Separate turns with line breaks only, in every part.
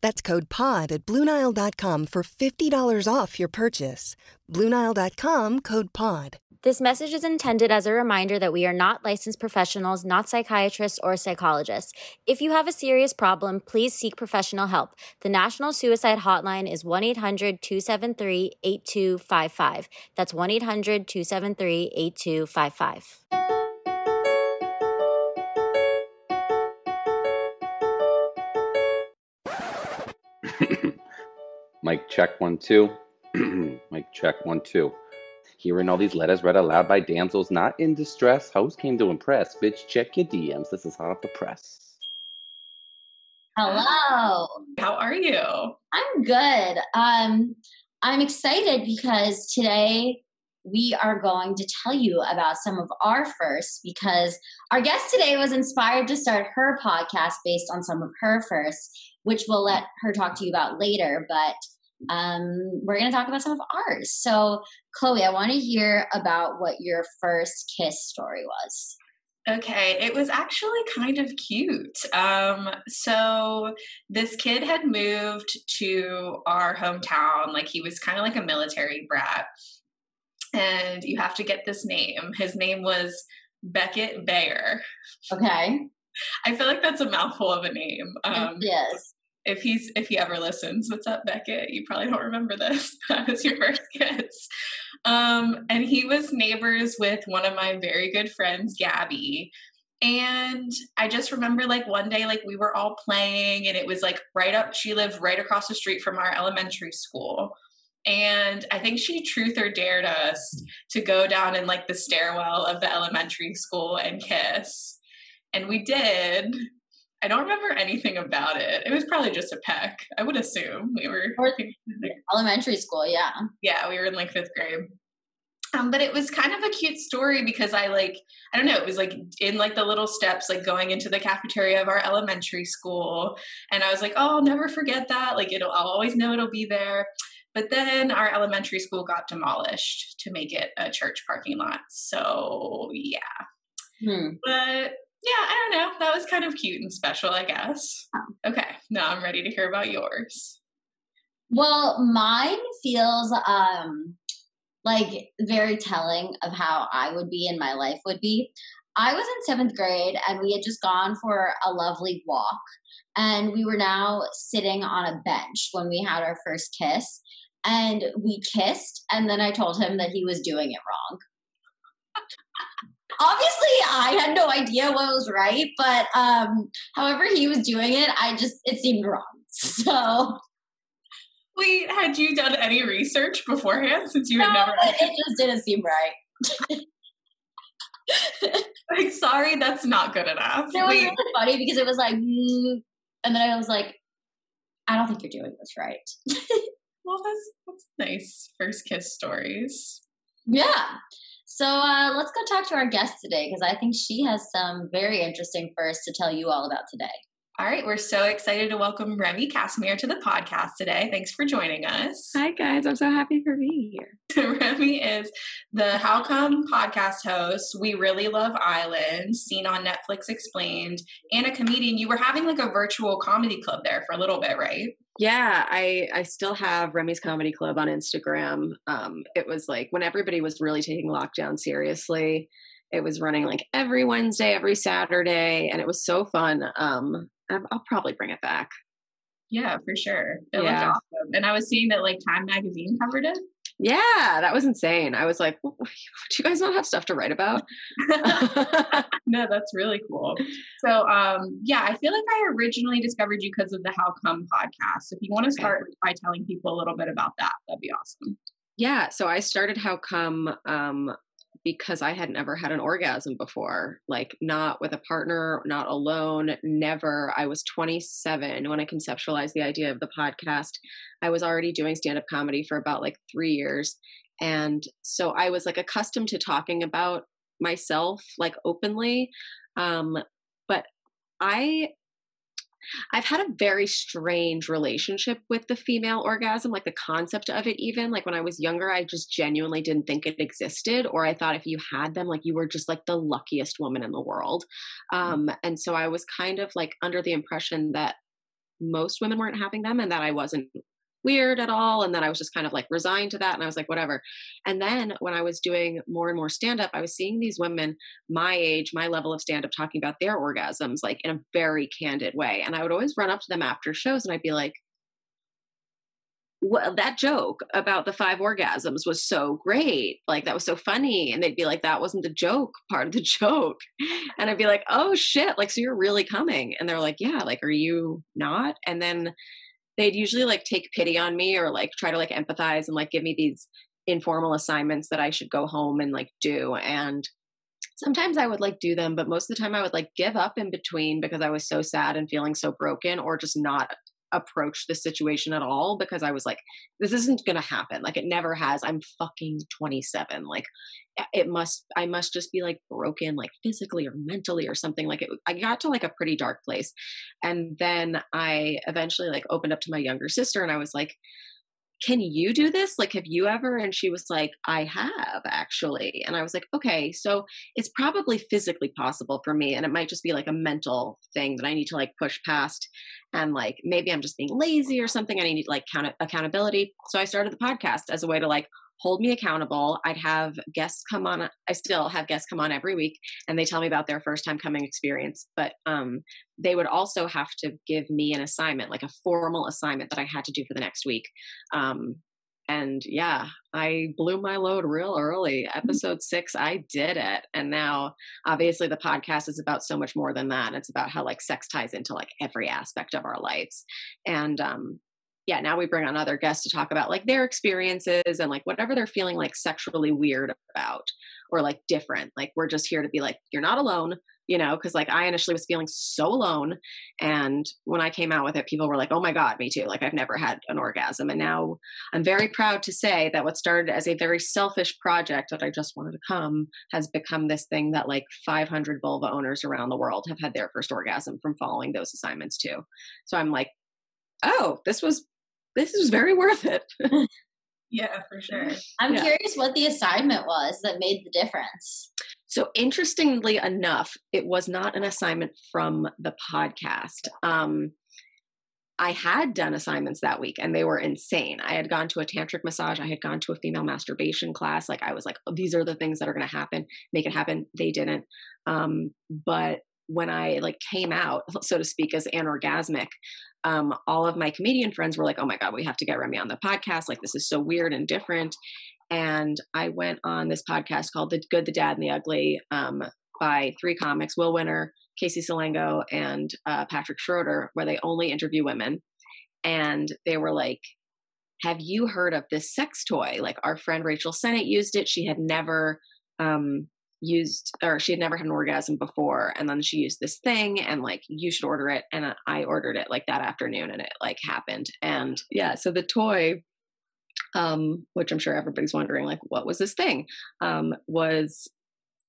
That's code POD at Bluenile.com for $50 off your purchase. Bluenile.com code POD.
This message is intended as a reminder that we are not licensed professionals, not psychiatrists or psychologists. If you have a serious problem, please seek professional help. The National Suicide Hotline is 1 800 273 8255. That's 1 800 273 8255.
Mic check one, two. Mic check one, two. Hearing all these letters read aloud by damsels not in distress, host came to impress. Bitch, check your DMs. This is hot off the press.
Hello.
How are you?
I'm good. Um, I'm excited because today we are going to tell you about some of our firsts because our guest today was inspired to start her podcast based on some of her firsts, which we'll let her talk to you about later. But um, we're going to talk about some of ours. So, Chloe, I want to hear about what your first kiss story was.
Okay, it was actually kind of cute. Um, so this kid had moved to our hometown, like he was kind of like a military brat. And you have to get this name. His name was Beckett Bayer.
Okay.
I feel like that's a mouthful of a name. Um,
yes
if he's if he ever listens what's up beckett? You probably don't remember this. That was your first kiss. Um, and he was neighbors with one of my very good friends gabby. And i just remember like one day like we were all playing and it was like right up she lived right across the street from our elementary school. And i think she truth or dared us to go down in like the stairwell of the elementary school and kiss. And we did I don't remember anything about it. It was probably just a peck. I would assume we were
elementary school. Yeah,
yeah, we were in like fifth grade. Um, but it was kind of a cute story because I like I don't know it was like in like the little steps like going into the cafeteria of our elementary school and I was like oh I'll never forget that like it'll I'll always know it'll be there but then our elementary school got demolished to make it a church parking lot so yeah hmm. but yeah, I don't know. That was kind of cute and special, I guess. Oh. Okay, now I'm ready to hear about yours.
Well, mine feels um like very telling of how I would be and my life would be. I was in seventh grade and we had just gone for a lovely walk. And we were now sitting on a bench when we had our first kiss. And we kissed. And then I told him that he was doing it wrong obviously I had no idea what was right, but um, however he was doing it, I just it seemed wrong. So
Wait, had you done any research beforehand since you
no,
had never?
It just didn't seem right.
like, sorry, that's not good enough.
It was really funny because it was like, mm, and then I was like, I don't think you're doing this right.
well, that's that's nice. First kiss stories.
Yeah. So uh, let's go talk to our guest today because I think she has some very interesting first to tell you all about today.
All right, we're so excited to welcome Remy Kassimir to the podcast today. Thanks for joining us.
Hi, guys. I'm so happy for being
here. Remy is the How Come podcast host. We really love Island, seen on Netflix Explained, and a comedian. You were having like a virtual comedy club there for a little bit, right?
Yeah, I I still have Remy's Comedy Club on Instagram. Um, it was like when everybody was really taking lockdown seriously. It was running like every Wednesday, every Saturday, and it was so fun. Um, I'll probably bring it back.
Yeah, for sure. It yeah. awesome. And I was seeing that like Time Magazine covered it.
Yeah, that was insane. I was like, do you guys not have stuff to write about?
no, that's really cool. So, um, yeah, I feel like I originally discovered you because of the How Come podcast. So if you want to start by telling people a little bit about that, that'd be awesome.
Yeah, so I started How Come um, because I had never had an orgasm before, like not with a partner, not alone, never. I was 27 when I conceptualized the idea of the podcast. I was already doing stand up comedy for about like three years. and so I was like accustomed to talking about myself like openly. Um, but I I've had a very strange relationship with the female orgasm, like the concept of it, even. Like when I was younger, I just genuinely didn't think it existed, or I thought if you had them, like you were just like the luckiest woman in the world. Mm. Um, and so I was kind of like under the impression that most women weren't having them and that I wasn't weird at all. And then I was just kind of like resigned to that. And I was like, whatever. And then when I was doing more and more stand up, I was seeing these women my age, my level of stand up, talking about their orgasms like in a very candid way. And I would always run up to them after shows and I'd be like, well, that joke about the five orgasms was so great. Like, that was so funny. And they'd be like, that wasn't the joke part of the joke. And I'd be like, oh shit. Like, so you're really coming. And they're like, yeah, like, are you not? And then they'd usually like take pity on me or like try to like empathize and like give me these informal assignments that I should go home and like do. And sometimes I would like do them, but most of the time I would like give up in between because I was so sad and feeling so broken or just not approach the situation at all because I was like, this isn't gonna happen. Like it never has. I'm fucking 27. Like it must I must just be like broken, like physically or mentally or something. Like it I got to like a pretty dark place. And then I eventually like opened up to my younger sister and I was like, can you do this? Like, have you ever? And she was like, I have actually. And I was like, okay, so it's probably physically possible for me. And it might just be like a mental thing that I need to like push past. And like, maybe I'm just being lazy or something. I need like count- accountability. So I started the podcast as a way to like hold me accountable. I'd have guests come on. I still have guests come on every week and they tell me about their first time coming experience. But um, they would also have to give me an assignment, like a formal assignment that I had to do for the next week. Um, and yeah, I blew my load real early. Mm-hmm. Episode six, I did it. And now, obviously, the podcast is about so much more than that. It's about how like sex ties into like every aspect of our lives. And um, yeah, now we bring on other guests to talk about like their experiences and like whatever they're feeling like sexually weird about or like different. Like we're just here to be like, you're not alone, you know, because like I initially was feeling so alone. And when I came out with it, people were like, oh my God, me too. Like I've never had an orgasm. And now I'm very proud to say that what started as a very selfish project that I just wanted to come has become this thing that like 500 vulva owners around the world have had their first orgasm from following those assignments too. So I'm like, oh, this was this is very worth it.
yeah, for sure.
I'm
Yeah.
curious what the assignment was that made the difference.
So interestingly enough, it was not an assignment from the podcast. Um, I had done assignments that week and they were insane. I had gone to a tantric massage, I had gone to a female masturbation class. Like I was like, oh, these are the things that are going to happen. Make it happen. They didn't. Um, but when I like came out, so to speak, as anorgasmic, um, all of my comedian friends were like, "Oh my god, we have to get Remy on the podcast! Like this is so weird and different." And I went on this podcast called "The Good, the Dad, and the Ugly" um, by three comics: Will Winner, Casey Salengo, and uh, Patrick Schroeder, where they only interview women. And they were like, "Have you heard of this sex toy? Like our friend Rachel Sennott used it. She had never." Um, used or she had never had an orgasm before and then she used this thing and like you should order it and i ordered it like that afternoon and it like happened. And yeah so the toy um which i'm sure everybody's wondering like what was this thing? Um was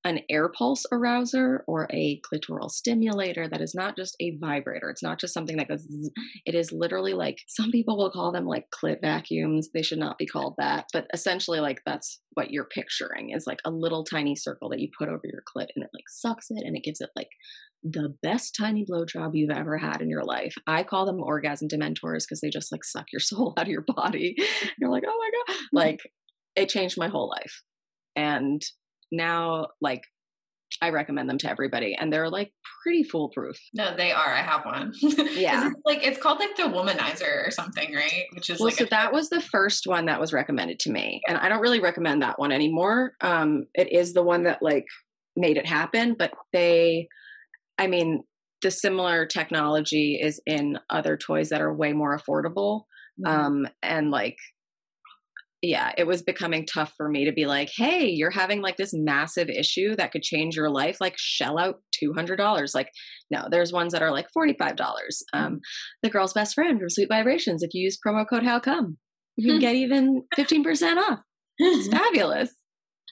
an air pulse arouser or a clitoral stimulator that is not just a vibrator. It's not just something that goes, zzz. it is literally like some people will call them like clit vacuums. They should not be called that. But essentially, like that's what you're picturing is like a little tiny circle that you put over your clit and it like sucks it and it gives it like the best tiny blowjob you've ever had in your life. I call them orgasm dementors because they just like suck your soul out of your body. You're like, oh my God. Like it changed my whole life. And now like I recommend them to everybody and they're like pretty foolproof.
No, they are. I have one.
Yeah.
it's like it's called like the womanizer or something, right? Which is
Well,
like
so
a-
that was the first one that was recommended to me. And I don't really recommend that one anymore. Um it is the one that like made it happen, but they I mean, the similar technology is in other toys that are way more affordable.
Mm-hmm.
Um and like yeah, it was becoming tough for me to be like, hey, you're having like this massive issue that could change your life. Like, shell out $200. Like, no, there's ones that are like $45. Um, the girl's best friend from Sweet Vibrations, if you use promo code How Come, you can get even 15% off. It's fabulous.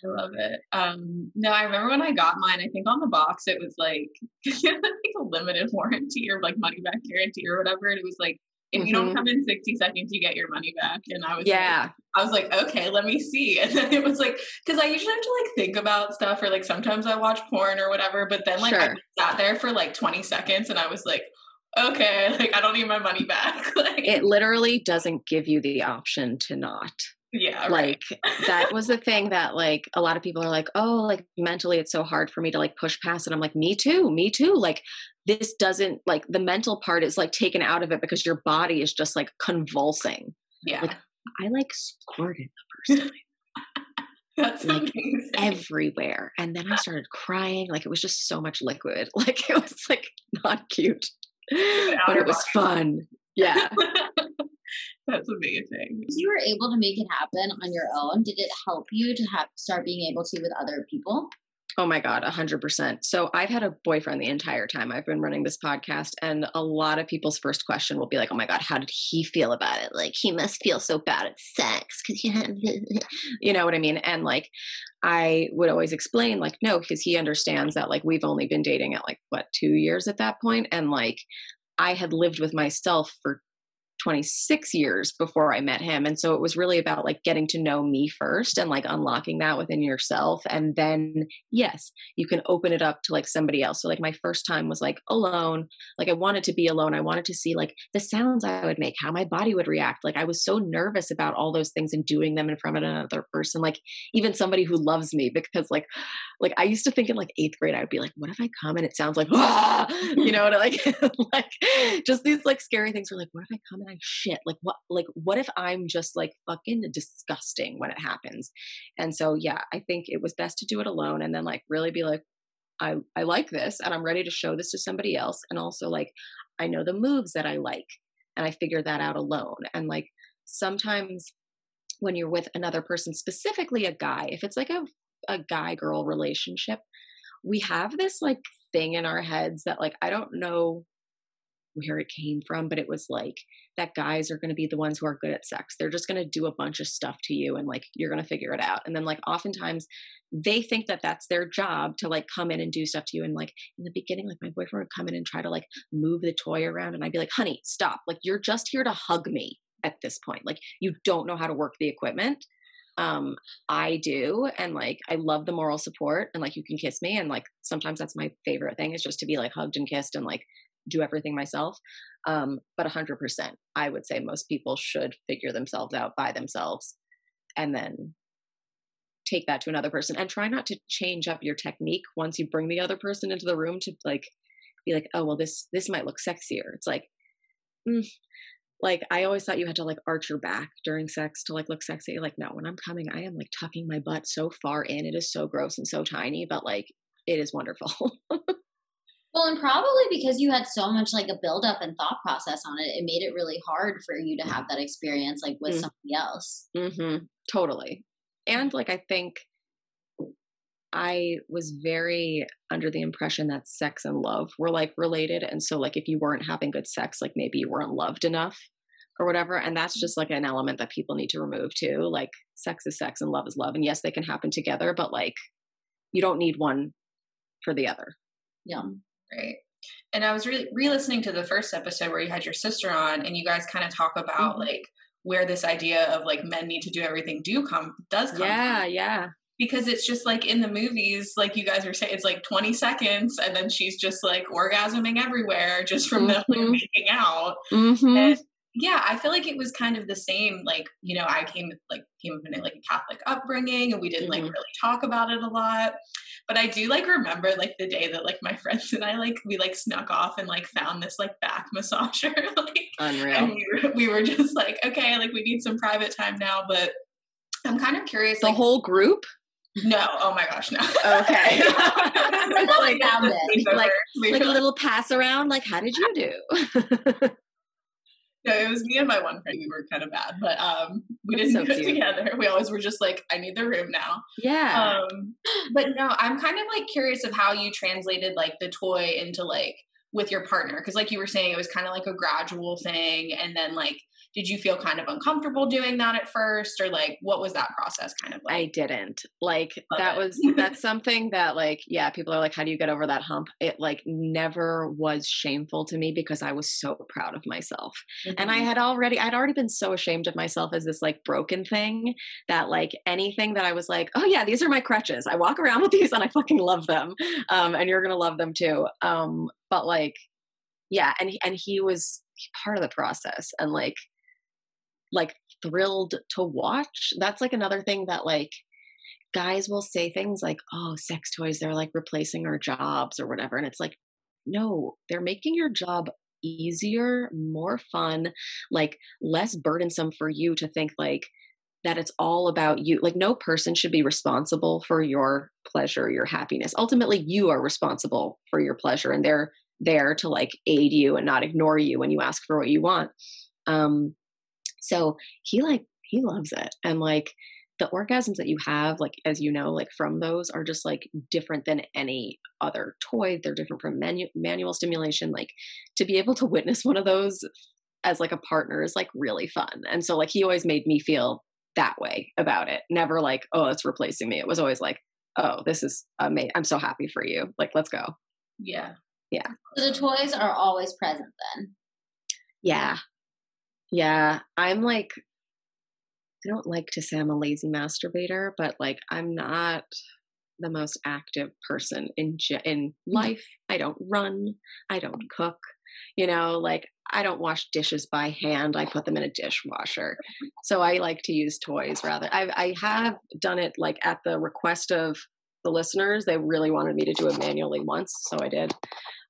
I love it. Um, no, I remember when I got mine. I think on the box it was like, like a limited warranty or like money back guarantee or whatever. And it was like, if you don't
Mhm.
come in 60 seconds, you get your money back. And I was like,
Yeah.
I was like, okay, let me see. And then it was like, because I usually have to like think about stuff, or like sometimes I watch porn or whatever. But then like I sat there for like 20 seconds, and I was like, okay, like I don't need my money back. like,
It literally doesn't give you the option to not.
yeah, right.
Like that was the thing that like a lot of people are like, oh, like mentally it's so hard for me to like push past it. I'm like, me too, me too. Like this doesn't like the mental part is like taken out of it because your body is just like convulsing.
yeah,
like, I like squirted the first time
that's
like,
amazing.
everywhere. And then I started crying. Like it was just so much liquid. Like it was like not cute. But it was
body.
fun. Yeah.
that's amazing.
you were able to make it happen on your own. Did it help you to have start being able to with other people?
Oh my God, 100%. So I've had a boyfriend the entire time I've been running this podcast. And a lot of people's first question will be like, oh my God, how did he feel about it? Like, he must feel so bad at sex because you have, you know what I mean? And like, I would always explain, like, no, because he understands that like we've only been dating at like, what, two years at that point, And like, I had lived with myself for 26 years before I met him. And so it was really about like getting to know me first and like unlocking that within yourself. And then, yes, you can open it up to like somebody else. So, like, my first time was like alone. Like, I wanted to be alone. I wanted to see like the sounds I would make, how my body would react. Like, I was so nervous about all those things and doing them in front of another person, like, even somebody who loves me, because like, like I used to think in like eighth grade, I would be like, what if I come and it sounds like, ah, you know, and like, like just these like scary things were like, what if I come and I shit? Like, what, like, what if I'm just like fucking disgusting when it happens? And so, yeah, I think it was best to do it alone and then like really be like, I, I like this and I'm ready to show this to somebody else. And also like, I know the moves that I like and I figure that out alone. And like, sometimes when you're with another person, specifically a guy, if it's like a, a guy girl relationship, we have this like thing in our heads that like, I don't know where it came from, but it was like that guys are going to be the ones who are good at sex. They're just going to do a bunch of stuff to you and like you're going to figure it out. And then like oftentimes they think that that's their job to like come in and do stuff to you. And like in the beginning, like my boyfriend would come in and try to like move the toy around and I'd be like, honey, stop. Like you're just here to hug me at this point. Like you don't know how to work the equipment. Um, I do. And like I love the moral support and like you can kiss me. And like sometimes that's my favorite thing is just to be like hugged and kissed and like do everything myself. Um, but 100%, I would say most people should figure themselves out by themselves and then take that to another person and try not to change up your technique once you bring the other person into the room to like be like, oh, well, this, this might look sexier. It's like, mm, like I always thought you had to like arch your back during sex to like look sexy. Like, no, when I'm coming, I am like tucking my butt so far in. It is so gross and so tiny, but like it is wonderful.
Well, and probably because you had so much like a buildup and thought process on it, it made it really hard for you to have that experience like with
Mm.
somebody else.
Mm-hmm. Totally. And like I think I was very under the impression that sex and love were like related. And so like if you weren't having good sex, like maybe you weren't loved enough or whatever. And that's just like an element that people need to remove too. Like sex is sex and love is love. And yes, they can happen together, but like you don't need one for the other.
Yeah.
Right. And I was re re-listening to the first episode where you had your sister on, and you guys kind of talk about
Mhm.
like where this idea of like men need to do everything do come does come.
Yeah,
from.
yeah.
Because it's just like in the movies, like you guys are saying, it's like 20 seconds, and then she's just like orgasming everywhere just from them like, making out.
Mm-hmm.
And yeah, I feel like it was kind of the same. Like, you know, I came like came up in like a Catholic upbringing, and we didn't like
Mhm.
really talk about it a lot. But I do like remember like the day that like my friends and I like we like snuck off and like found this like back massager, like, and
Unreal.
we were, we were just like, okay, like we need some private time now. But I'm kind of curious.
The
like,
whole group?
No, oh my gosh, no.
Okay.
It's like found it.
Like- like a little pass around, like, how did you do?
No, it was me and my one friend. We were kind of bad, but um, we
That's
didn't
so
do it together. We always were just like, I need the room now.
yeah.
Um, but no, I'm kind of like curious of how you translated like the toy into like with your partner because like you were saying, it was kind of like a gradual thing, and then like did you feel kind of uncomfortable doing that at first or like what was that process kind of like
I didn't. Like
Love
that
it.
was that's something that like yeah, people are like how do you get over that hump? It like never was shameful to me because I was so proud of myself. And I
Mhm.
had already I'd already been so ashamed of myself as this like broken thing that like anything that I was like, "Oh yeah, these are my crutches. I walk around with these and I fucking love them." Um and you're going to love them too. Um but like yeah, and he- and he was part of the process and like like thrilled to watch. That's like another thing that like guys will say things like, "Oh, sex toys they're like replacing our jobs or whatever." And it's like, "No, they're making your job easier, more fun, like less burdensome for you to think like that it's all about you. Like no person should be responsible for your pleasure, your happiness. Ultimately, you are responsible for your pleasure and they're there to like aid you and not ignore you when you ask for what you want. Um so he like he loves it. And like the orgasms that you have like as you know like from those are just like different than any other toy. They're different from manu- manual stimulation. Like to be able to witness one of those as like a partner is like really fun. And so like he always made me feel that way about it. Never like oh it's replacing me. It was always like oh this is amazing i'm so happy for you. Like let's go.
Yeah. Yeah.
So the toys are always present then.
Yeah. Yeah. I'm like, I don't like to say I'm a lazy masturbator, but like, I'm not the most active person in in life. I don't run. I don't cook. You know, like I don't wash dishes by hand. I put them in a dishwasher. So I like to use toys rather. I I have done it like at the request of the listeners. They really wanted me to do it manually once, so I did.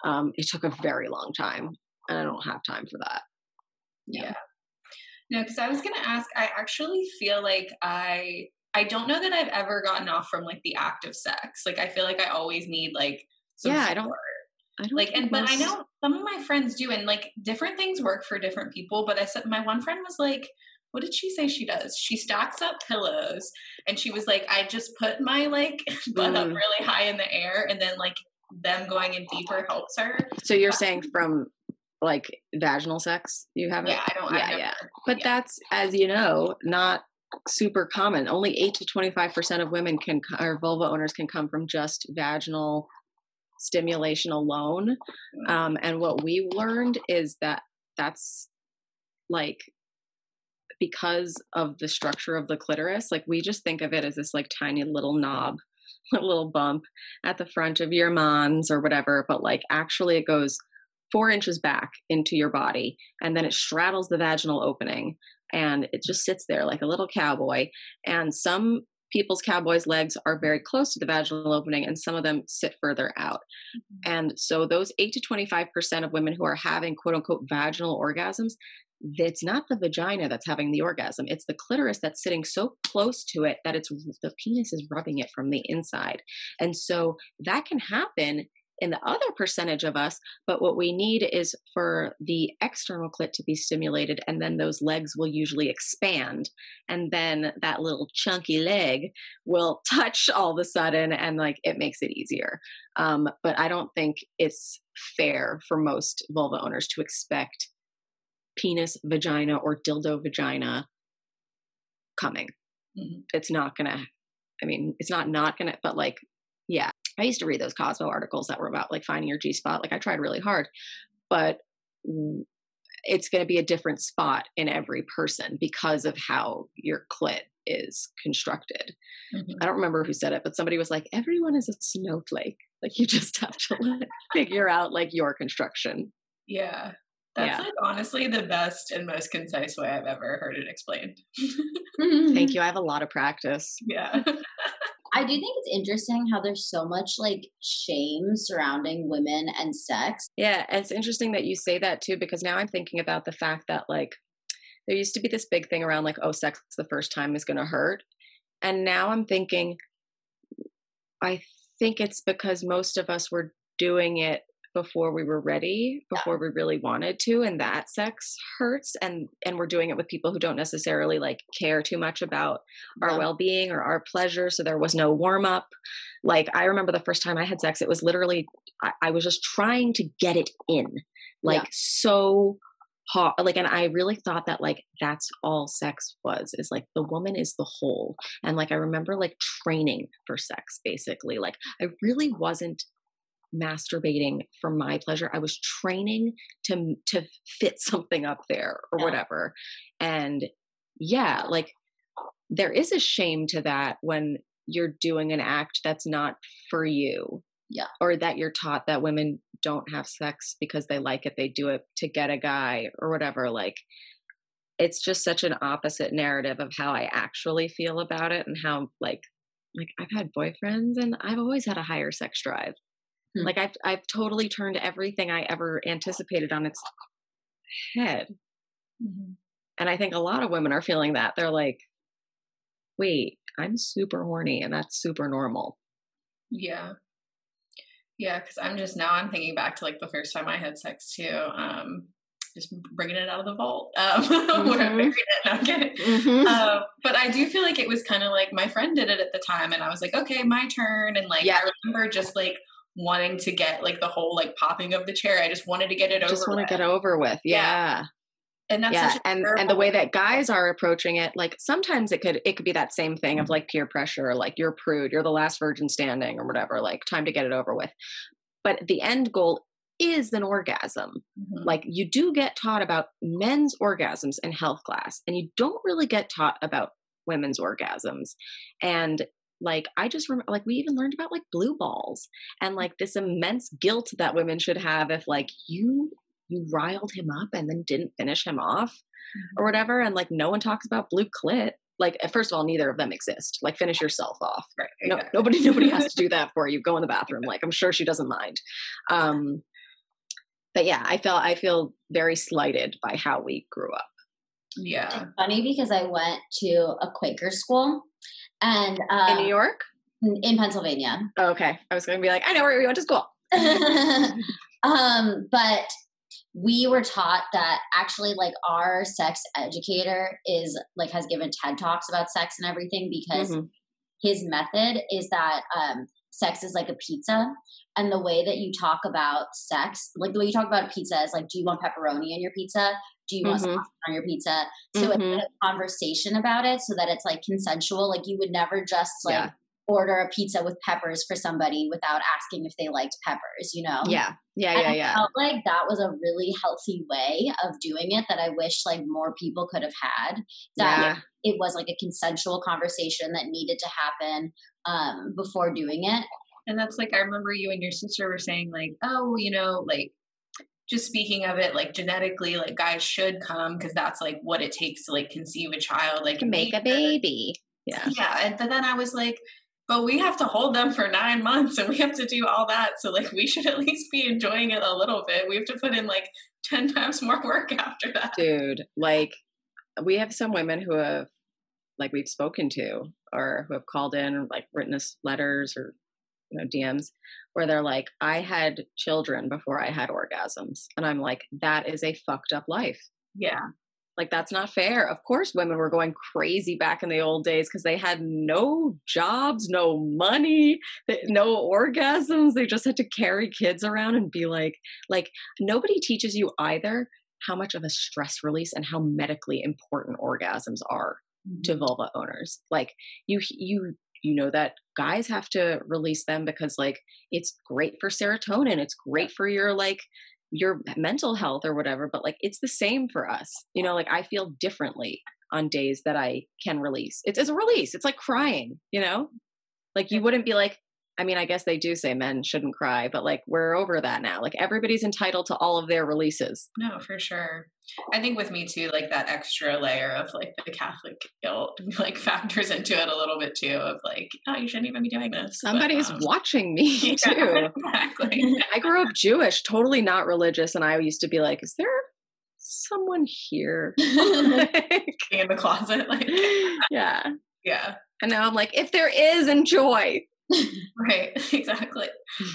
Um, it took a very long time, and I don't have time for that.
Yeah. No, because I was gonna ask. I actually feel like I I don't know that I've ever gotten off from like the act of sex. Like I feel like I always need like some
Yeah, I don't-
support.
I don't
like and but I know some of my friends do and like different things work for different people. But I said my one friend was like, what did she say she does? She stacks up pillows and she was like, I just put my like butt up
Mm.
really high in the air and then like them going in deeper helps her.
So you're saying from like vaginal sex you haven't?
Yeah, I don't.
Yeah, yeah. But
yeah.
that's as you know not super common. Only eight to twenty five percent of women can or vulva owners can come from just vaginal stimulation alone.
Mm.
Um, and what we learned is that that's like because of the structure of the clitoris, like we just think of it as this like tiny little knob, a little bump at the front of your mons or whatever, but like actually it goes four inches back into your body and then it straddles the vaginal opening and it just sits there like a little cowboy. And some people's cowboys' legs are very close to the vaginal opening and some of them sit further out. Mm-hmm. And so those 8 to 25% of women who are having quote unquote vaginal orgasms, it's not the vagina that's having the orgasm. It's the clitoris that's sitting so close to it that it's the penis is rubbing it from the inside. And so that can happen in the other percentage of us, but what we need is for the external clit to be stimulated, and then those legs will usually expand, and then that little chunky leg will touch all of a sudden, and like it makes it easier. Um, but I don't think it's fair for most vulva owners to expect penis vagina or dildo vagina coming.
Mhm.
It's not gonna. I mean, it's not not gonna. But like, yeah, I used to read those Cosmo articles that were about like finding your G spot. Like I tried really hard, but it's going to be a different spot in every person because of how your clit is constructed.
Mhm.
I don't remember who said it, but somebody was like, "Everyone is a snowflake. Like you just have to like, figure out like your construction."
Yeah. That's
Yeah.
like honestly the best and most concise way I've ever heard it explained.
Thank you. I have a lot of practice.
yeah.
I do think it's interesting how there's so much like shame surrounding women and sex.
Yeah, it's interesting that you say that too, because now I'm thinking about the fact that like there used to be this big thing around like, oh, sex the first time is going to hurt. And now I'm thinking, I think it's because most of us were doing it before we were ready, before we really wanted to, and that sex hurts. And and we're doing it with people who don't necessarily like care too much about our
Yeah.
well-being or our pleasure. So there was no warm up. Like I remember the first time I had sex, it was literally I, I was just trying to get it in, like
Yeah.
so hard like and i really thought that like that's all sex was is like the woman is the whole and like i remember like training for sex basically like i really wasn't masturbating for my pleasure i was training to to fit something up there or
Yeah.
whatever and yeah like there is a shame to that when you're doing an act that's not for you
Yeah.
or that you're taught that women don't have sex because they like it they do it to get a guy or whatever like it's just such an opposite narrative of how i actually feel about it and how like like i've had boyfriends and i've always had a higher sex drive
Hmm.
like i've i've totally turned everything i ever anticipated on its head and I think a lot of women are feeling that. They're like, wait, I'm super horny and that's super normal.
Yeah. Yeah, because I'm just now I'm thinking back to like the first time I had sex too. Um, just bringing it out of the vault. Um, where I
Mhm.
buried it. No, I'm kidding. Um, but I do feel like it was kind of like my friend did it at the time, and I was like, okay, my turn. And like
Yeah.
I remember just like wanting to get like the whole like popping of the chair. I just wanted to get it over.
Just want to
with.
get over with.
Yeah.
Yeah.
and that's
yeah.
such a
And and the way that guys are approaching it, like sometimes it could it could be that same thing of like peer pressure, like you're prude, you're the last virgin standing or whatever, like time to get it over with. But the end goal is an orgasm.
Mhm.
like you do get taught about men's orgasms in health class and you don't really get taught about women's orgasms and like i just remember like we even learned about like blue balls and like this immense guilt that women should have if like you you riled him up and then didn't finish him off or whatever and like no one talks about blue clit. Like uh, first of all neither of them exist. Like finish yourself off.
Right,
no,
exactly.
nobody nobody has to do that for you. Go in the bathroom. Like i'm sure she doesn't mind. Um but yeah i felt i feel very slighted by how we grew up.
Yeah.
It's funny because I went to a Quaker school and um,
in new york
in Pennsylvania.
oh, okay i was going to be like i know where you went to school
um, but we were taught that actually like our sex educator is like has given TED talks about sex and everything because
Mhm.
his method is that um, sex is like a pizza and the way that you talk about sex like the way you talk about pizza is like do you want pepperoni in your pizza do you want
Mhm.
sauce on your pizza so it's
Mhm.
a conversation about it so that it's like consensual like you would never just like
Yeah.
order a pizza with peppers for somebody without asking if they liked peppers you know
yeah yeah
and
yeah
I
yeah
felt like that was a really healthy way of doing it that I wish like more people could have had. That
yeah
it was like a consensual conversation that needed to happen um, before doing it.
And that's like I remember you and your sister were saying like, oh, you know, like just speaking of it, like genetically, like guys should come because that's like what it takes to like conceive a child, like
to make a baby yeah
Yeah, and but then I was like, but we have to hold them for nine months and we have to do all that. So like we should at least be enjoying it a little bit. We have to put in like ten times more work after that.
dude like we have some women who have like we've spoken to or who have called in or like written us letters or you know dms where they're like i had children before i had orgasms and i'm like that is a fucked up life.
Yeah.
like that's not fair. Of course women were going crazy back in the old days because they had no jobs no money no orgasms. They just had to carry kids around and be like like nobody teaches you either how much of a stress release and how medically important orgasms are mm-hmm. to vulva owners. Like you you you know that guys have to release them because like it's great for serotonin it's great for your like your mental health or whatever but like it's the same for us you know like i feel differently on days that i can release. It's, it's a release it's like crying you know? Like you wouldn't be like i mean i guess they do say men shouldn't cry but like we're over that now like everybody's entitled to all of their releases
No, for sure. I think with me too, like that extra layer of like the Catholic guilt like factors into it a little bit too of like, oh, you shouldn't even be doing this. But,
somebody's
um,
watching me
yeah,
too
exactly.
I grew up Jewish, totally not religious, and I used to be like, "Is there someone here?" Like,
in the closet, like
yeah,
yeah.
and now I'm like, "If there is, enjoy."
Right, exactly.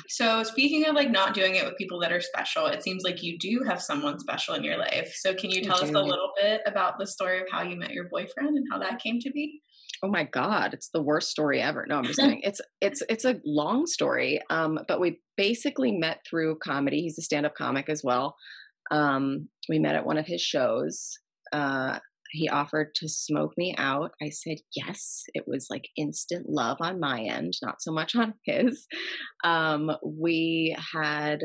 So speaking of like not doing it with people that are special, it seems like you do have someone special in your life. So can you tell us a little bit about the story of how you met your boyfriend and how that came to be?
Oh my god, it's the worst story ever. No, I'm just kidding. It's it's it's a long story. Um, but we basically met through comedy. He's a stand-up comic as well. Um, we met at one of his shows. Uh, he offered to smoke me out. I said yes. It was like instant love on my end, not so much on his. Um, we had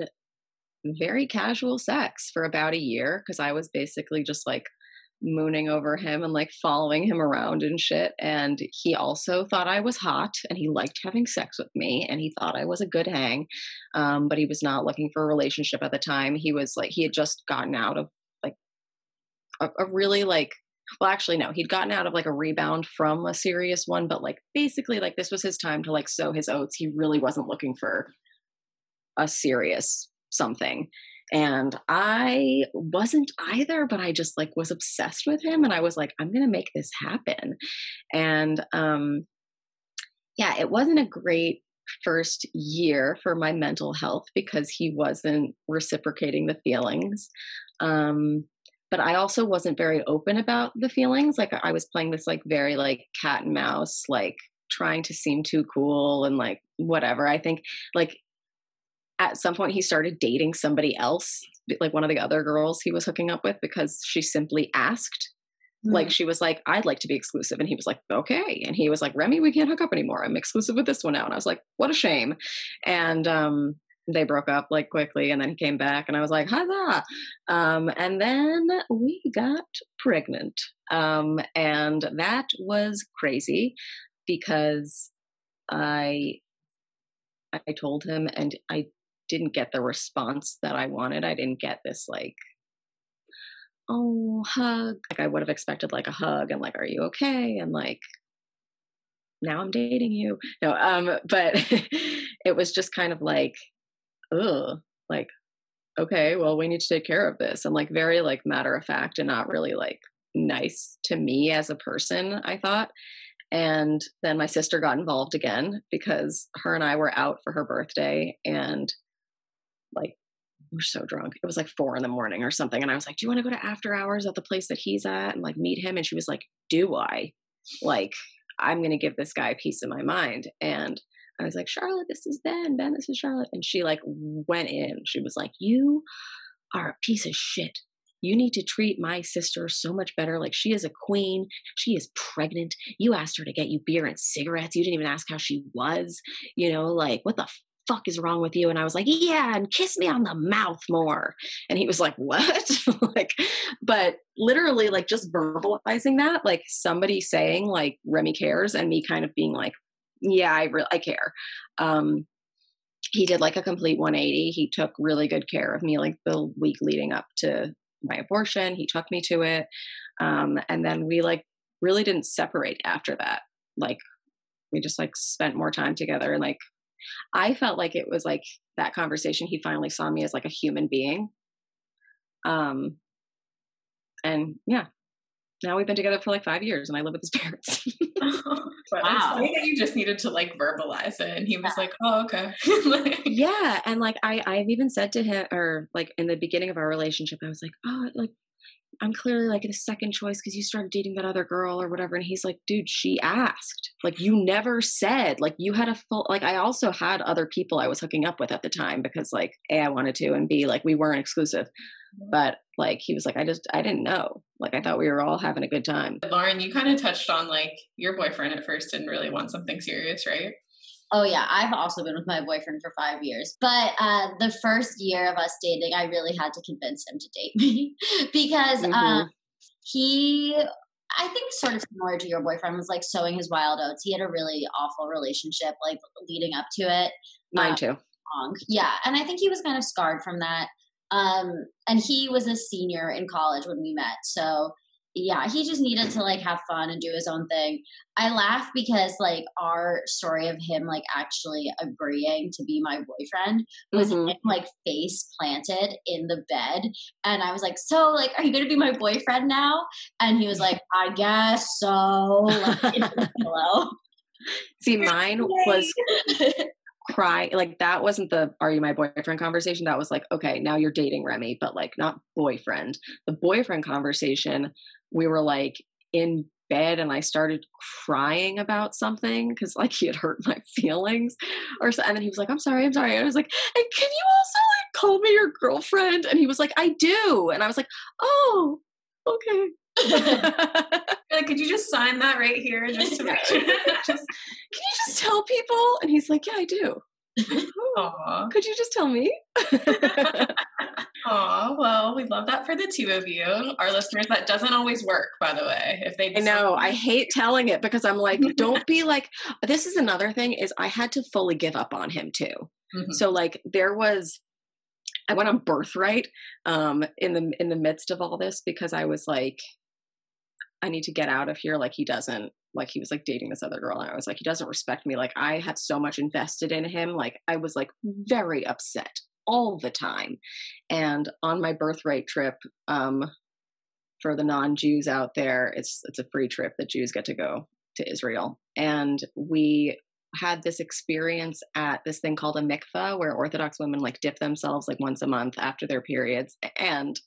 very casual sex for about a year because I was basically just like mooning over him and like following him around and shit. And he also thought I was hot and he liked having sex with me and he thought I was a good hang. Um, but he was not looking for a relationship at the time. He was like, he had just gotten out of like a, a really like well actually no he'd gotten out of like a rebound from a serious one but like basically like this was his time to like sow his oats. He really wasn't looking for a serious something. And i wasn't either but i just like was obsessed with him and i was like i'm gonna make this happen. And um yeah it wasn't a great first year for my mental health because he wasn't reciprocating the feelings. Um but I also wasn't very open about the feelings. Like I was playing this like very like cat and mouse, like trying to seem too cool and like whatever. I think like at some point he started dating somebody else, like one of the other girls he was hooking up with because she simply asked. Mm. Like she was like, I'd like to be exclusive. And he was like, okay. And he was like, Remy, we can't hook up anymore. I'm exclusive with this one now. And I was like, what a shame. And um they broke up like quickly and then he came back and I was like, huzzah. Um, and then we got pregnant. Um, and that was crazy because I I told him and I didn't get the response that I wanted. I didn't get this like oh hug like i would have expected like a hug and like are you okay and like now i'm dating you no um but it was just kind of like ugh, like, okay, well, we need to take care of this. And like very like matter of fact and not really like nice to me as a person, I thought. And then my sister got involved again because her and I were out for her birthday and like we're so drunk. It was like four in the morning or something. And I was like, Do you want to go to after hours at the place that he's at and like meet him? And she was like, Do I? Like, I'm going to give this guy a piece of my mind. And I was like, Charlotte, this is Ben. Ben, this is Charlotte. And she like went in. She was like, You are a piece of shit. You need to treat my sister so much better. Like she is a queen. She is pregnant. You asked her to get you beer and cigarettes. You didn't even ask how she was. You know, like what the fuck is wrong with you? And I was like, yeah, and kiss me on the mouth more. And he was like, what? like, but literally, like just verbalizing that, like somebody saying like Remy cares, and me kind of being like, yeah, I really I care. Um, he did like a complete 180. He took really good care of me like the week leading up to my abortion. He took me to it. Um, and then we like really didn't separate after that. Like we just like spent more time together and like I felt like it was like that conversation he finally saw me as like a human being. Um and yeah, now we've been together for like five years and I live with his parents.
but wow. it's funny that you just needed to like verbalize it and he was yeah. like, Oh, okay.
yeah. And like I I've even said to him or like in the beginning of our relationship, I was like, Oh, like I'm clearly like the second choice because you started dating that other girl or whatever. And he's like, dude, she asked. Like, you never said. Like, you had a full, like, I also had other people I was hooking up with at the time because, like, A, I wanted to, and B, like, we weren't exclusive. Mm-hmm. But, like, he was like, I just, I didn't know. Like, I thought we were all having a good time.
Lauren, you kind of touched on, like, your boyfriend at first didn't really want something serious, right?
Oh yeah, I've also been with my boyfriend for five years. But uh, the first year of us dating, I really had to convince him to date me because mm-hmm. um, he, I think, sort of similar to your boyfriend, was like sowing his wild oats. He had a really awful relationship, like leading up to it.
Mine um, too.
Yeah, and I think he was kind of scarred from that. Um, and he was a senior in college when we met, so yeah, he just needed to like have fun and do his own thing. I laugh because like our story of him like actually agreeing to be my boyfriend was mm-hmm. him, like face planted in the bed. And I was like, So, like, are you gonna be my boyfriend now? And he was like, I guess so. Like,
hello. See, mine was cry like that wasn't the are you my boyfriend conversation that was like okay now you're dating remy but like not boyfriend the boyfriend conversation we were like in bed and I started crying about something because like he had hurt my feelings or so, and then he was like, I'm sorry, I'm sorry. And I was like, and can you also like call me your girlfriend? And he was like, I do. And I was like, oh, okay.
like, could you just sign that right here just to make sure?
just, can you just tell people? And he's like, yeah, I do.
Aww.
Could you just tell me?
Aw, well, we love that for the two of you. Our listeners, that doesn't always work, by the way. If they
I know, I hate telling it because I'm like, don't be like this is another thing is I had to fully give up on him too.
Mhm.
So like there was I went on birthright um in the in the midst of all this because I was like I need to get out of here like he doesn't like he was like dating this other girl and I was like he doesn't respect me like I had so much invested in him like I was like very upset all the time and on my birthright trip um for the non-Jews out there it's it's a free trip that Jews get to go to Israel and we had this experience at this thing called a mikvah where Orthodox women like dip themselves like once a month after their periods. And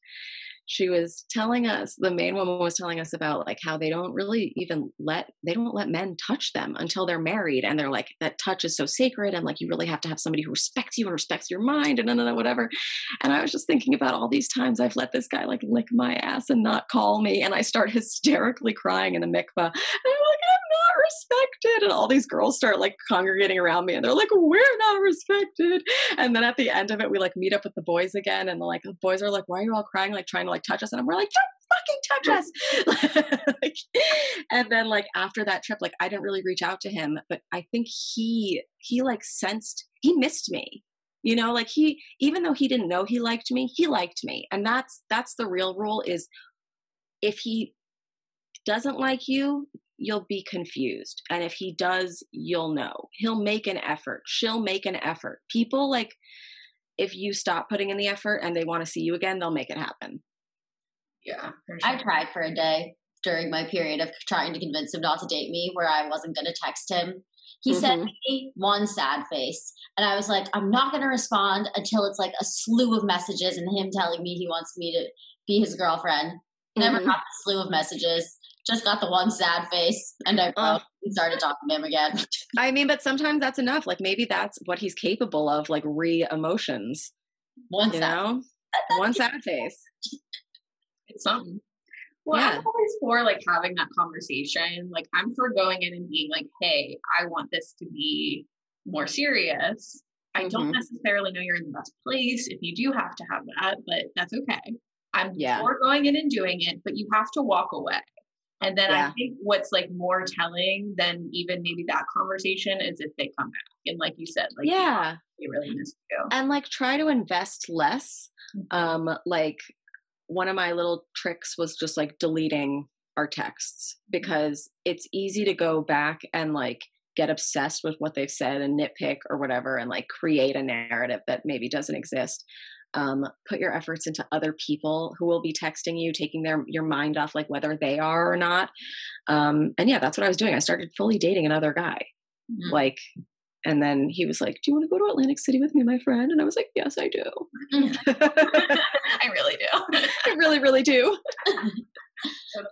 she was telling us, the main woman was telling us about like how they don't really even let they don't let men touch them until they're married. And they're like, that touch is so sacred and like you really have to have somebody who respects you and respects your mind and then whatever. And I was just thinking about all these times I've let this guy like lick my ass and not call me. And I start hysterically crying in the mikvah. And I'm like, I'm not respected. And all these girls start like congregating around me and they're like, we're not respected. And then at the end of it, we like meet up with the boys again. And the like the boys are like, why are you all crying? Like trying to like touch us. And we're like, don't fucking touch us. like, and then like after that trip, like I didn't really reach out to him, but I think he, he like sensed, he missed me you know like he even though he didn't know he liked me he liked me and that's that's the real rule is if he doesn't like you you'll be confused and if he does you'll know he'll make an effort she'll make an effort people like if you stop putting in the effort and they want to see you again they'll make it happen
yeah. for
I
sure.
tried for a day during my period of trying to convince him not to date me, where I wasn't going to text him. He sent
Mhm.
me one sad face, and I was like, I'm not going to respond until it's like a slew of messages and him telling me he wants me to be his girlfriend. Never
Mhm.
got the slew of messages, just got the one sad face, and I
Oh.
started talking to him again.
i mean but sometimes that's enough like maybe that's what he's capable of like re emotions
One
you
sad.
know one sad face
It's something. Well,
Yeah.
I'm always for like having that conversation. Like I'm for going in and being like, "Hey, I want this to be more serious." I don't
Mhm.
necessarily know you're in the best place if you do have to have that, but that's okay. I'm
Yeah.
for going in and doing it, but you have to walk away. And then
Yeah.
I think what's like more telling than even maybe that conversation is if they come back. And like you said, like
yeah.
they really miss you.
and like try to invest less. Um like one of my little tricks was just like deleting our texts because it's easy to go back and like get obsessed with what they've said and nitpick or whatever and like create a narrative that maybe doesn't exist um, put your efforts into other people who will be texting you taking their your mind off like whether they are or not. Um, and yeah that's what i was doing. I started fully dating another guy
Mhm.
like and then he was like do you want to go to atlantic city with me my friend? And i was like yes i do.
I really do.
i really really do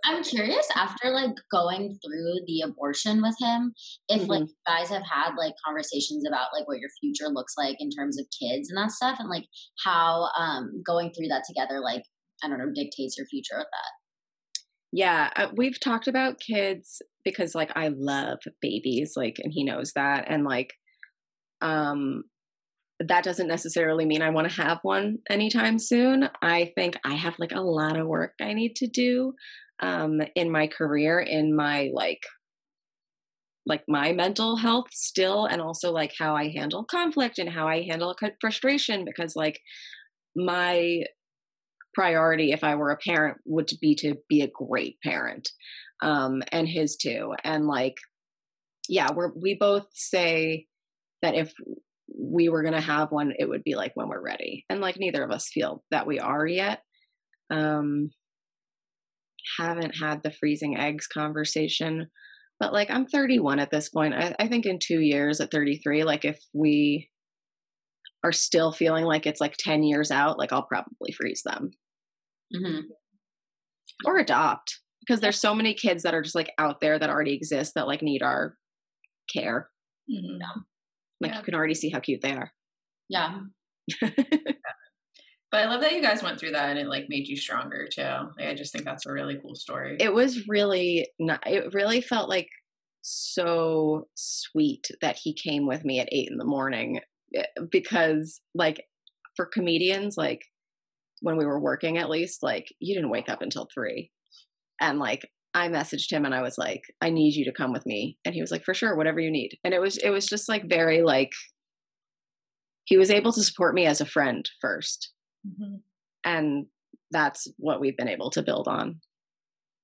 I'm curious after like going through the abortion with him, if like you guys have had like conversations about like what your future looks like in terms of kids and that stuff, and like how um going through that together, like I don't know, dictates your future with that.
yeah uh, we've talked about kids because like i love babies like and he knows that and like um that doesn't necessarily mean i want to have one anytime soon i think i have like a lot of work i need to do um in my career in my like like my mental health still and also like how i handle conflict and how i handle frustration because like my priority if I were a parent would be to be a great parent. Um, and his too. And like, yeah, we're, we both say that if we were going to have one, it would be like when we're ready. And like, neither of us feel that we are yet. Um, haven't had the freezing eggs conversation, but like, I'm 31 at this point. I, I think in two years at 33, like if we are still feeling like it's like 10 years out, like I'll probably freeze them
Mm-hmm.
or adopt because there's so many kids that are just like out there that already exist that like need our care.
Mhm.
Like
Yeah.
you can already see how cute they are.
Yeah.
But I love that you guys went through that and it like made you stronger too. Like, I just think that's a really cool story.
It was really not, it really felt like so sweet that he came with me at eight in the morning eh, because like for comedians, like when we were working at least, like you didn't wake up until three. And like I messaged him and I was like, I need you to come with me. And he was like, for sure, whatever you need. And it was it was just like very like he was able to support me as a friend 1st mm-hmm. And that's what we've been able to build on.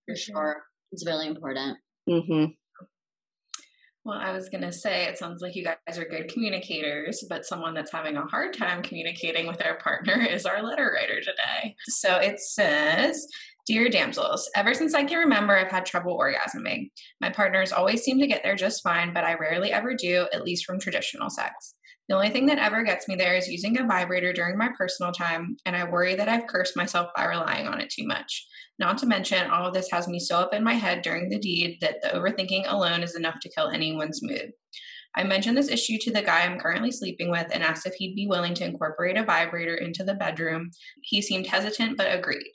For sure. It's really important.
Mm-hmm.
Well, I was going to say, it sounds like you guys are good communicators, but someone that's having a hard time communicating with their partner is our letter writer today. So it says, Dear damsels, ever since I can remember, I've had trouble orgasming. My partners always seem to get there just fine, but I rarely ever do, at least from traditional sex. The only thing that ever gets me there is using a vibrator during my personal time, and I worry that I've cursed myself by relying on it too much. Not to mention, all of this has me so up in my head during the deed that the overthinking alone is enough to kill anyone's mood. I mentioned this issue to the guy I'm currently sleeping with and asked if he'd be willing to incorporate a vibrator into the bedroom. He seemed hesitant but agreed.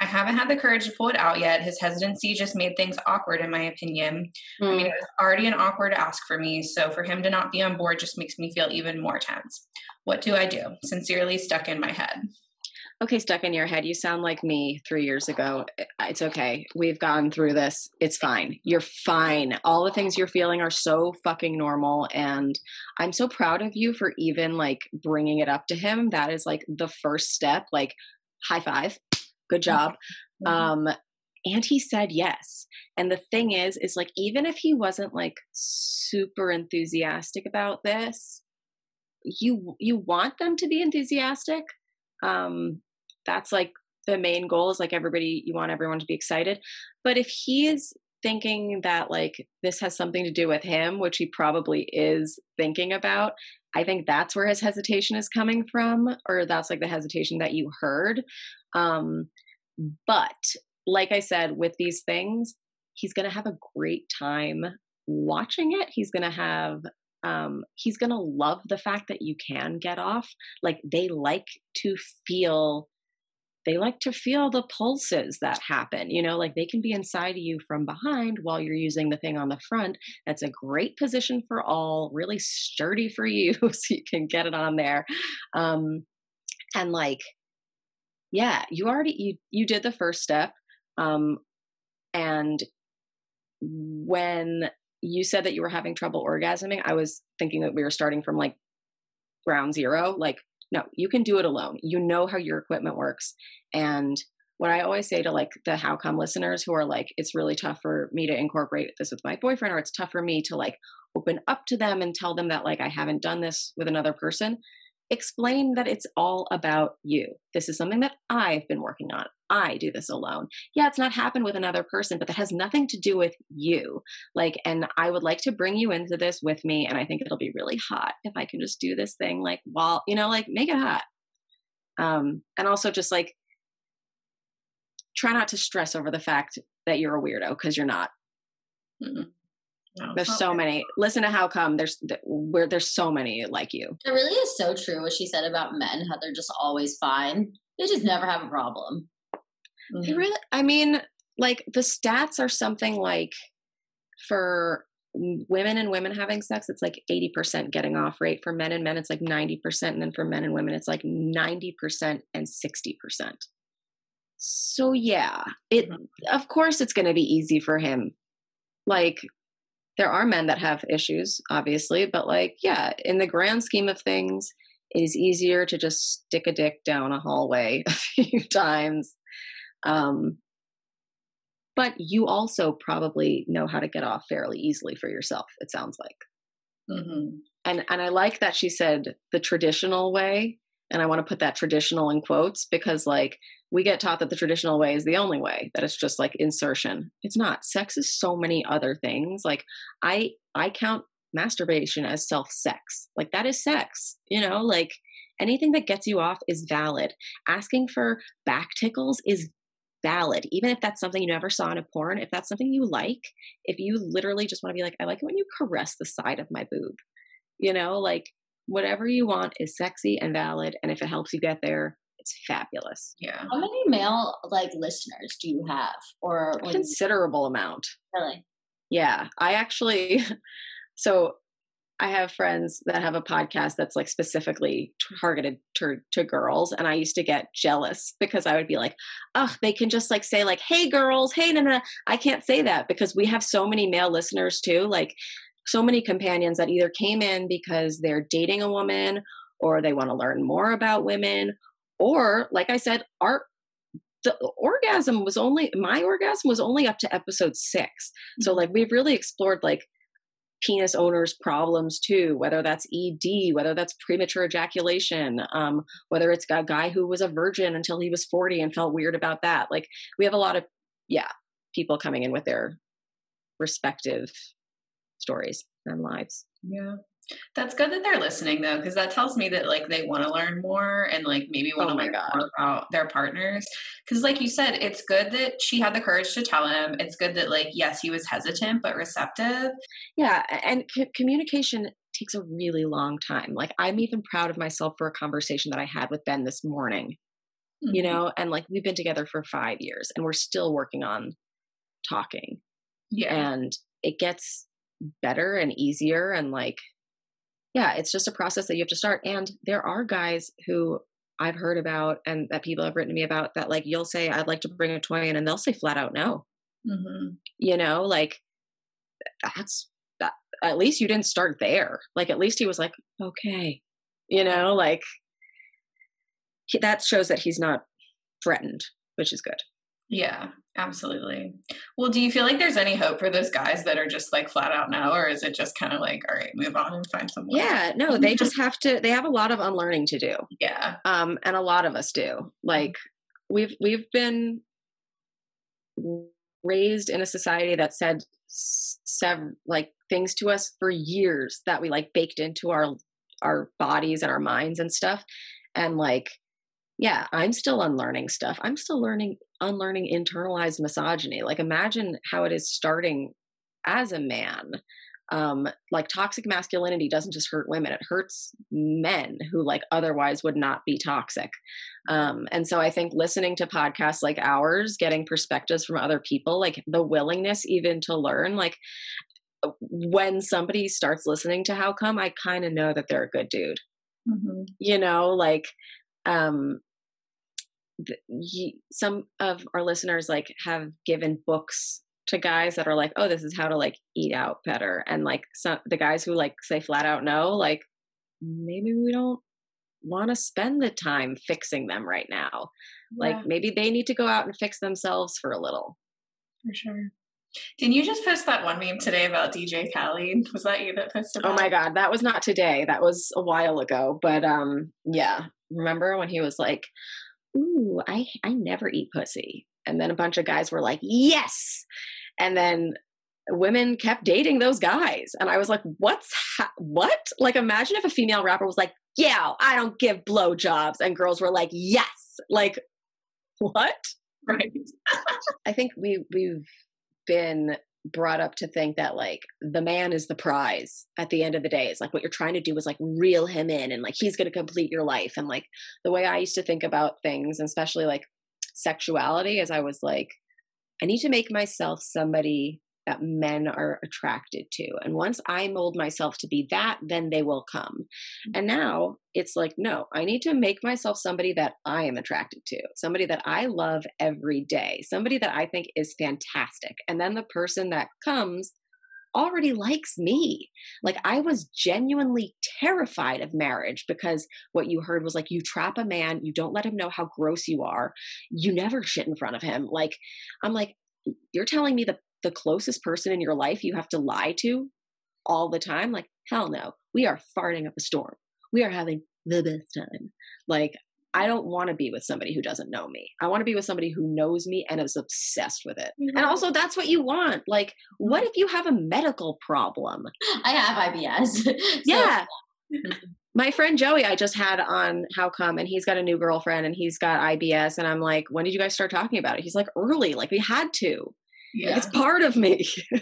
I haven't had the courage to pull it out yet. His hesitancy just made things awkward, in my opinion. Mm. I mean, hmm. it was already an awkward ask for me, so for him to not be on board just makes me feel even more tense. What do I do? Sincerely, stuck in my head
okay, stuck in your head. You sound like me three years ago. It's okay. We've gone through this. It's fine. You're fine. All the things you're feeling are so fucking normal. And I'm so proud of you for even like bringing it up to him. That is like the first step. Like, high five. Good job. Mm-hmm. Um, and he said yes. And the thing is, is like, even if he wasn't like super enthusiastic about this, you you want them to be enthusiastic um that's like the main goal is like everybody you want everyone to be excited but if he is thinking that like this has something to do with him which he probably is thinking about i think that's where his hesitation is coming from or that's like the hesitation that you heard. Um but like i said with these things he's going to have a great time watching it. He's going to have um he's going to love the fact that you can get off. Like they like to feel they like to feel the pulses that happen. You know, like they can be inside of you from behind while you're using the thing on the front. That's a great position for all, really sturdy for you, so you can get it on there. Um, and like, yeah, you already you you did the first step. Um, and when you said that you were having trouble orgasming, I was thinking that we were starting from like ground zero. Like no, you can do it alone. You know how your equipment works. And what I always say to like the how come listeners who are like, it's really tough for me to incorporate this with my boyfriend, or it's tough for me to like open up to them and tell them that like I haven't done this with another person explain that it's all about you. This is something that I've been working on. I do this alone. Yeah, it's not happened with another person, but that has nothing to do with you. Like, and I would like to bring you into this with me. And I think it'll be really hot if I can just do this thing, like, while, you know, like make it hot. Um, and also just like try not to stress over the fact that you're a weirdo because you're not. Mm-mm. No, there's so many. Listen to how come there's where there's so many like you.
It really is so true what she said about men, how they're just always fine. They just never have a problem.
Mm-hmm. They really I mean, like the stats are something like for women and women having sex, it's like 80% getting off rate. For men and men, it's like 90%. And then for men and women, it's like 90% and 60%. So yeah, it mm-hmm. of course it's gonna be easy for him. Like there are men that have issues, obviously, but like, yeah, in the grand scheme of things, it is easier to just stick a dick down a hallway a few times. Um, but you also probably know how to get off fairly easily for yourself. It sounds like. Mm-hmm. And and I like that she said the traditional way, and I want to put that traditional in quotes because like we get taught that the traditional way is the only way that it's just like insertion. It's not. Sex is so many other things. Like i i count masturbation as self sex like that is sex you know? Like anything that gets you off is valid. Asking for back tickles is valid. Even if that's something you never saw in a porn if that's something you like if you literally just want to be like i like it when you caress the side of my boob you know? Like whatever you want is sexy and valid and if it helps you get there it's fabulous.
Yeah.
How many male like listeners do you have, or
A considerable amount.
really?
Yeah, I actually, so I have friends that have a podcast that's like specifically targeted to, to girls. And I used to get jealous because I would be like, oh, they can just like say, like, hey, girls, hey, no, no. I can't say that because we have so many male listeners too. Like, so many companions that either came in because they're dating a woman or they want to learn more about women. Or, like I said, our the orgasm was only my orgasm was only up to episode 6 so like we've really explored like penis owners problems too whether that's ed whether that's premature ejaculation um, whether it's a guy who was a virgin until he was 40 and felt weird about that like we have a lot of yeah people coming in with their respective stories and lives
Yeah. That's good that they're listening though, because that tells me that like they want to learn more and like maybe want
Oh
to
my
learn
God.
more about their partners. Because like you said, it's good that she had the courage to tell him. It's good that like yes, he was hesitant but receptive.
yeah and c- communication takes a really long time like i'm even proud of myself for a conversation that i had with ben this morning you
Mhm.
know and like we've been together for five years and we're still working on talking
Yeah.
and it gets better and easier and like yeah it's just a process that you have to start. And there are guys who i've heard about and that people have written to me about that like you'll say i'd like to bring a toy in and they'll say flat out no.
Hmm
you know like that's that at least you didn't start there. Like at least he was like okay. You know like he, that shows that he's not threatened which is good.
Yeah, absolutely. Well, do you feel like there's any hope for those guys that are just like flat out no, or is it just kind of like, all right, move on and find someone?
yeah no they just have to they have a lot of unlearning to do
Yeah.
um and a lot of us do like we've we've been raised in a society that said sev- like things to us for years that we like baked into our our bodies and our minds and stuff and like yeah i'm still unlearning stuff. I'm still learning unlearning internalized misogyny. Like imagine how it is starting as a man. Um like toxic masculinity doesn't just hurt women it hurts men who like otherwise would not be toxic. Um and so i think listening to podcasts like ours getting perspectives from other people like the willingness even to learn like when somebody starts listening to how come i kind of know that they're a good dude.
Hmm
you know like um some of our listeners like have given books to guys that are like oh this is how to like eat out better and like some the guys who like say flat out no like maybe we don't want to spend the time fixing them right now like maybe they need to go out and fix themselves for a little
for sure. Didn't you just post that one meme today about DJ Khaled? Was that you that posted?
oh my god that was not today that was a while ago but um yeah remember when he was like ooh i i never eat pussy. And then a bunch of guys were like yes. And then women kept dating those guys. And i was like what's ha- what? Like imagine if a female rapper was like yeah i don't give blowjobs. And girls were like yes. Like what?
Right.
I think we we've been brought up to think that like the man is the prize at the end of the day. It's like what you're trying to do is like reel him in and like he's going to complete your life. And like the way I used to think about things, and especially like sexuality, is I was like, I need to make myself somebody that men are attracted to. And once I mold myself to be that, then they will come. Mm-hmm. And now it's like, no, I need to make myself somebody that I am attracted to, somebody that I love every day, somebody that I think is fantastic. And then the person that comes already likes me. Like I was genuinely terrified of marriage because what you heard was like, you trap a man, you don't let him know how gross you are, you never shit in front of him. Like, I'm like, you're telling me the the closest person in your life you have to lie to all the time like hell no we are farting up a storm. We are having the best time. Like i don't want to be with somebody who doesn't know me. I want to be with somebody who knows me and is obsessed with it. And mm-hmm. also that's what you want. Like what if you have a medical problem?
I have IBS. So-
yeah. My friend joey i just had on how come and he's got a new girlfriend and he's got ibs and i'm like when did you guys start talking about it? He's like early like we had to
Yeah.
like, it's part of me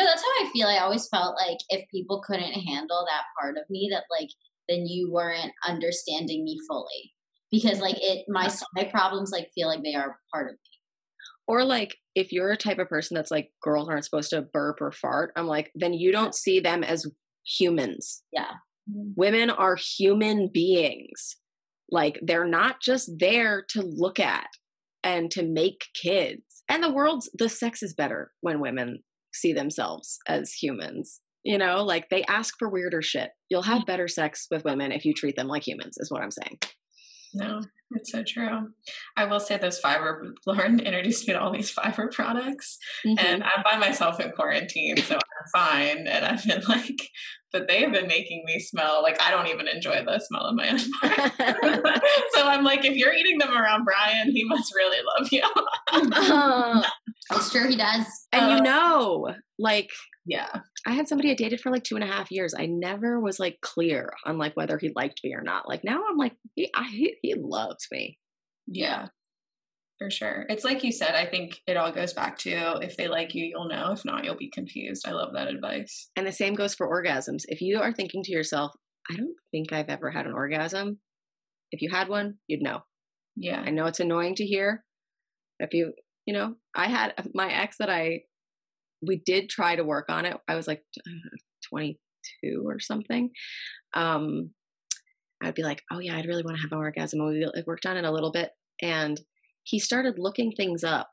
No, that's how I feel. I always felt like if people couldn't handle that part of me, that like then you weren't understanding me fully. because like it my my problems like feel like they are part of me.
Or like if you're a type of person that's like girls aren't supposed to burp or fart, I'm like, then you don't see them as humans.
Yeah.
Women are human beings. Like they're not just there to look at and to make kids. And the world's the sex is better when women see themselves as humans. You know, like they ask for weirder shit. You'll have mm. better sex with women if you treat them like humans, is what I'm saying.
No, it's so true. I will say those fiber, Lauren introduced me to all these fiber products,
Mm-hmm.
and I'm by myself in quarantine, so I'm fine. And I've been like, but they have been making me smell like I don't even enjoy the smell of my own so I'm like, if you're eating them around Brian, he must really love you.
Uh,
It's true he does.
and
Uh,
you know, like
yeah.
I had somebody I dated for like two and a half years. I never was like clear on like whether he liked me or not. Like now I'm like, he, I, he, he loves me.
Yeah, for sure. It's like you said, I think it all goes back to if they like you, you'll know. If not, you'll be confused. I love that advice.
And the same goes for orgasms. If you are thinking to yourself, I don't think I've ever had an orgasm. If you had one, you'd know.
Yeah.
I know it's annoying to hear. If you, you know, I had my ex that I, we did try to work on it. I was like I don't know, 22 or something. Um, I'd be like, oh yeah, I'd really want to have an orgasm. We worked on it a little bit. And he started looking things up,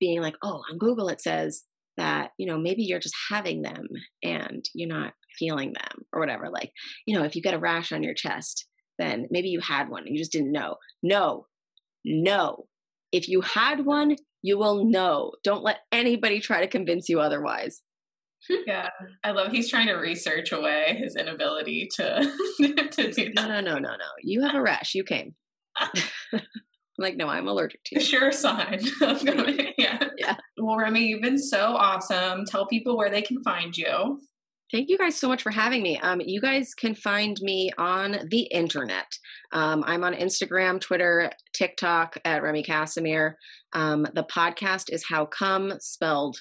being like, oh, on Google it says that, you know, maybe you're just having them and you're not feeling them or whatever. Like, you know, if you get a rash on your chest, then maybe you had one and you just didn't know. No, no. If you had one, you will know. Don't let anybody try to convince you otherwise.
Yeah. I love he's trying to research away his inability to to do
No,
that.
no, no, no, no. You have a rash. You came. I'm like, no, I'm allergic to you.
Sure sign. Yeah.
Yeah.
Well, Remy, you've been so awesome. Tell people where they can find you.
Thank you guys so much for having me. Um, you guys can find me on the internet. Um, I'm on Instagram, Twitter, TikTok at Remy Kassimir. Um, the podcast is How Come, spelled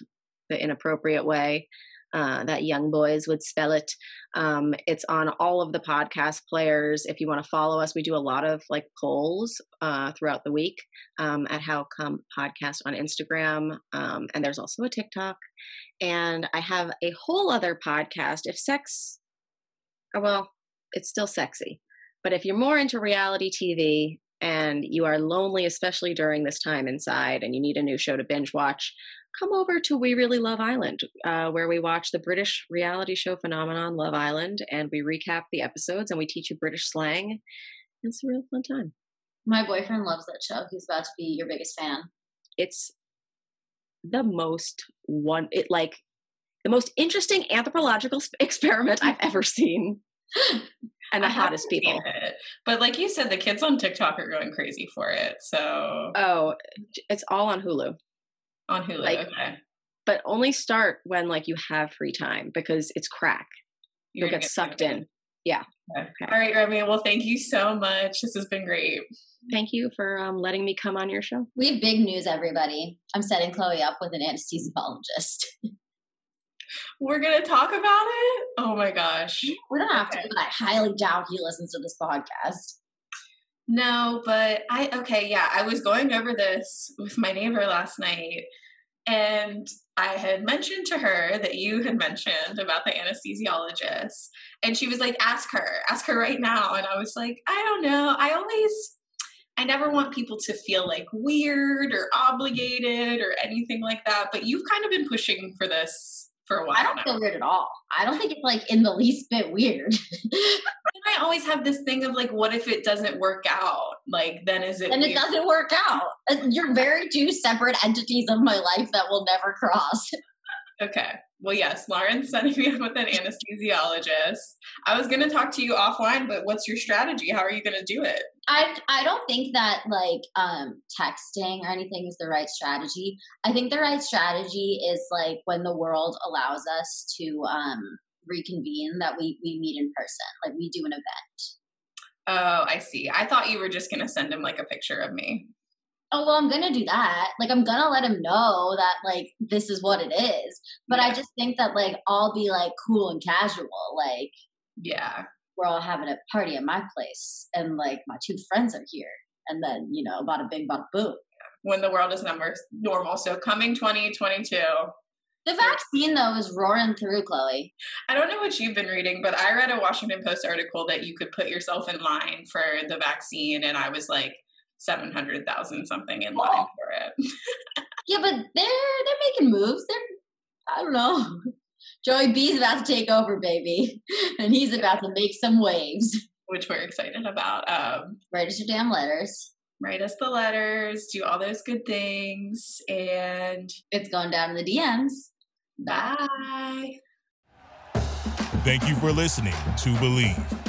the inappropriate way uh, that young boys would spell it. Um, it's on all of the podcast players. If you want to follow us, we do a lot of like polls uh, throughout the week um, at How Come Podcast on Instagram. Um, and there's also a TikTok. And I have a whole other podcast. If sex, oh, well, it's still sexy. But if you're more into reality TV and you are lonely, especially during this time inside, and you need a new show to binge watch, come over to We Really Love Island, uh, where we watch the British reality show phenomenon Love Island, and we recap the episodes and we teach you British slang. It's a real fun time.
My boyfriend loves that show. He's about to be your biggest fan.
It's the most one, it like the most interesting anthropological experiment I've ever seen, and the
I
hottest people.
it. But like you said, the kids on TikTok are going crazy for it. So
Oh, it's all on Hulu,
on Hulu.
like-
okay.
but only start when like you have free time because it's crack.
You're
You'll
gonna
get sucked in.
Okay. All right, Remy. Well, thank you so much. This has been great.
Thank you for um, letting me come on your show.
We have big news, everybody. I'm setting Chloe up with an anesthesiologist.
We're gonna talk about it. Oh my gosh.
We don't have to, but I highly doubt he listens to this podcast.
No, but I okay, yeah. I was going over this with my neighbor last night, and I had mentioned to her that you had mentioned about the anesthesiologist, and she was like, "Ask her, ask her right now." And I was like, "I don't know. I always, I never want people to feel like weird or obligated or anything like that." But you've kind of been pushing for this for a while.
I don't
now.
feel weird at all. I don't think it's like in the least bit weird.
I always have this thing of like, what if it doesn't work out? Like, then is it?
and it doesn't work out. You're very two separate entities of my life that will never cross.
Okay. Well, yes, Lauren's setting me up with an anesthesiologist. I was going to talk to you offline, but what's your strategy? How are you going to do it?
I I don't think that like um texting or anything is the right strategy. I think the right strategy is like when the world allows us to um reconvene that we we meet in person. Like we do an event.
Oh, I see. I thought you were just going to send him like a picture of me.
Oh well, I'm gonna do that. Like I'm gonna let him know that like this is what it is. But I just think that like I'll be like cool and casual. Like
Yeah.
we're all having a party at my place, and like my two friends are here, and then you know, about a big, about boom.
When the world is number normal, so coming 2022.
The vaccine though is roaring through, Chloe.
I don't know what you've been reading, but I read a Washington Post article that you could put yourself in line for the vaccine, and I was like seven hundred thousand something in line oh. for it.
yeah, but they're they're making moves. They're I don't know. Joey B's about to take over, baby, and he's about to make some waves,
which we're excited about. Um,
write us your damn letters.
Write us the letters. Do all those good things, and
it's going down in the DMs.
Bye.
Thank you for listening to Bleav.